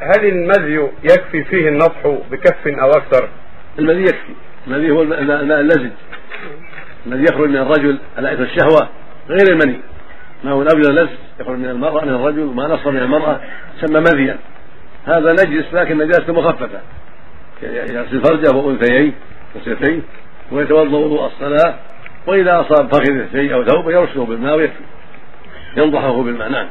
هل المذي يكفي فيه النطح بكف أو أكثر؟ المذي يكفي. المذي هو الماء اللزج. الذي يخرج من الرجل على اثر الشهوة غير المني. ما هو الأبيض اللزج يخرج من المرأة من الرجل وما نصر من المرأة. سمى مذيا. هذا نجس لكن نجاسته مخففة. يغسل فرجه وانثييه وسيتيه ويتوضأ وضوء الصلاة وإذا أصاب فخذه شيء أو ثوب يرشه بالماء ويكفي. ينضحه بالماء. نعم.